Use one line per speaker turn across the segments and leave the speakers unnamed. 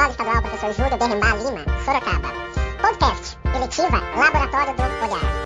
Escola Estadual Professor Júlio Berrembar Lima, Sorocaba. Podcast, Eletiva, Laboratório do Olhar.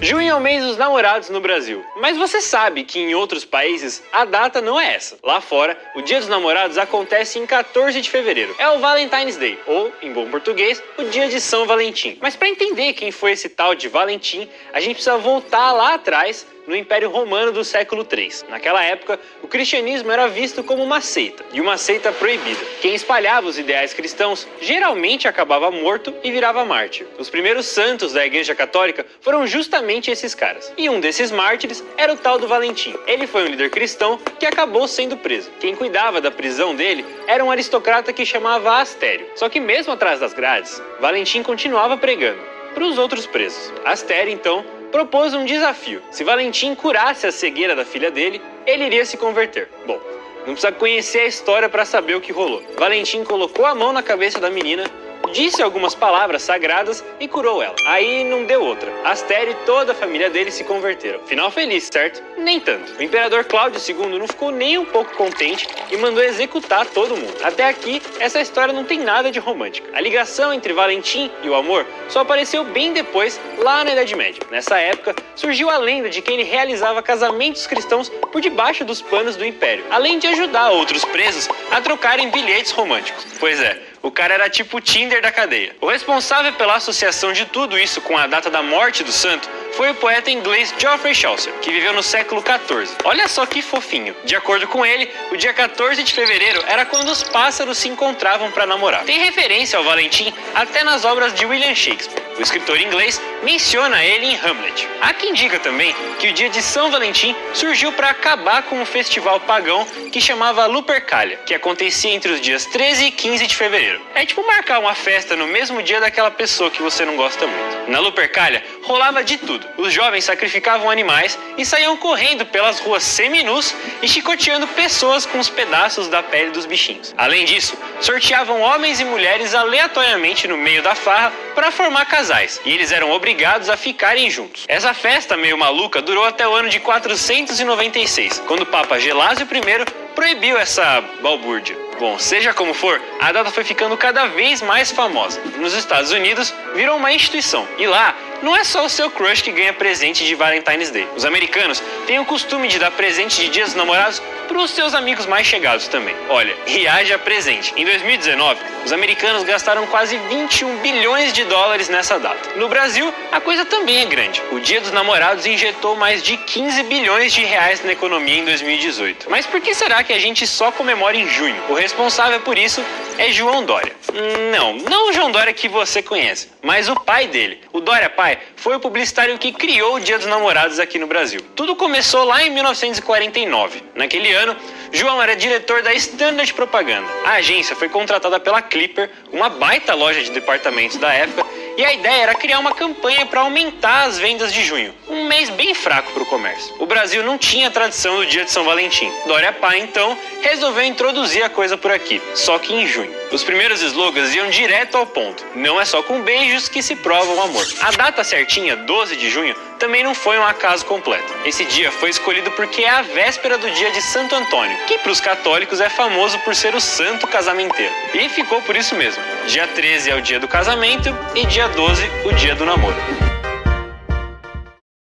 Junho é o mês dos namorados no Brasil. Mas você sabe que em outros países a data não é essa. Lá fora, o Dia dos Namorados acontece em 14 de fevereiro. É o Valentine's Day, ou, em bom português, o Dia de São Valentim. Mas para entender quem foi esse tal de Valentim, a gente precisa voltar lá atrás no Império Romano do século III. Naquela época, o cristianismo era visto como uma seita, e uma seita proibida. Quem espalhava os ideais cristãos geralmente acabava morto e virava mártir. Os primeiros santos da Igreja Católica foram justamente esses caras. E um desses mártires era o tal do Valentim. Ele foi um líder cristão que acabou sendo preso. Quem cuidava da prisão dele era um aristocrata que chamava Astério. Só que mesmo atrás das grades, Valentim continuava pregando para os outros presos. Astério, então, propôs um desafio. Se Valentim curasse a cegueira da filha dele, ele iria se converter. Bom, não precisa conhecer a história para saber o que rolou. Valentim colocou a mão na cabeça da menina disse algumas palavras sagradas e curou ela. Aí não deu outra. Astério e toda a família dele se converteram. Final feliz, certo? Nem tanto. O imperador Cláudio II não ficou nem um pouco contente e mandou executar todo mundo. Até aqui, essa história não tem nada de romântica. A ligação entre Valentim e o amor só apareceu bem depois, lá na Idade Média. Nessa época, surgiu a lenda de que ele realizava casamentos cristãos por debaixo dos panos do império, além de ajudar outros presos a trocarem bilhetes românticos. Pois é, o cara era tipo Tinder da cadeia. O responsável pela associação de tudo isso com a data da morte do santo foi o poeta inglês Geoffrey Chaucer, que viveu no século XIV. Olha só que fofinho. De acordo com ele, o dia 14 de fevereiro era quando os pássaros se encontravam para namorar. Tem referência ao Valentim até nas obras de William Shakespeare. O escritor inglês menciona ele em Hamlet. Há quem diga também que o dia de São Valentim surgiu para acabar com um festival pagão que chamava Lupercalia, que acontecia entre os dias 13 e 15 de fevereiro. É tipo marcar uma festa no mesmo dia daquela pessoa que você não gosta muito. Na Lupercalia rolava de tudo. Os jovens sacrificavam animais e saíam correndo pelas ruas seminus e chicoteando pessoas com os pedaços da pele dos bichinhos. Além disso, sorteavam homens e mulheres aleatoriamente no meio da farra para formar casais, e eles eram obrigados a ficarem juntos. Essa festa meio maluca durou até o ano de 496, quando o Papa Gelásio I proibiu essa balbúrdia. Bom, seja como for, a data foi ficando cada vez mais famosa. Nos Estados Unidos, virou uma instituição. E lá, não é só o seu crush que ganha presente de Valentine's Day. Os americanos têm o costume de dar presente de dias dos namorados para os seus amigos mais chegados também. Olha, e haja presente. Em 2019, os americanos gastaram quase 21 bilhões de dólares nessa data. No Brasil, a coisa também é grande. O Dia dos Namorados injetou mais de 15 bilhões de reais na economia em 2018. Mas por que será que a gente só comemora em junho? O responsável por isso é João Dória. Não, não o João Dória que você conhece, mas o pai dele. O Dória pai foi o publicitário que criou o Dia dos Namorados aqui no Brasil. Tudo começou lá em 1949. Naquele ano, João era diretor da Standard Propaganda. A agência foi contratada pela Clipper, uma baita loja de departamentos da época, e a ideia era criar uma campanha para aumentar as vendas de junho, um mês bem fraco para o comércio. O Brasil não tinha tradição do dia de São Valentim. Dória Pai, então, resolveu introduzir a coisa por aqui, só que em junho. Os primeiros slogans iam direto ao ponto. Não é só com beijos que se prova o amor. A data certinha, 12 de junho, também não foi um acaso completo. Esse dia foi escolhido porque é a véspera do dia de Santo Antônio, que para os católicos é famoso por ser o santo casamenteiro. E ficou por isso mesmo. Dia 13 é o dia do casamento e dia 12 o dia do namoro.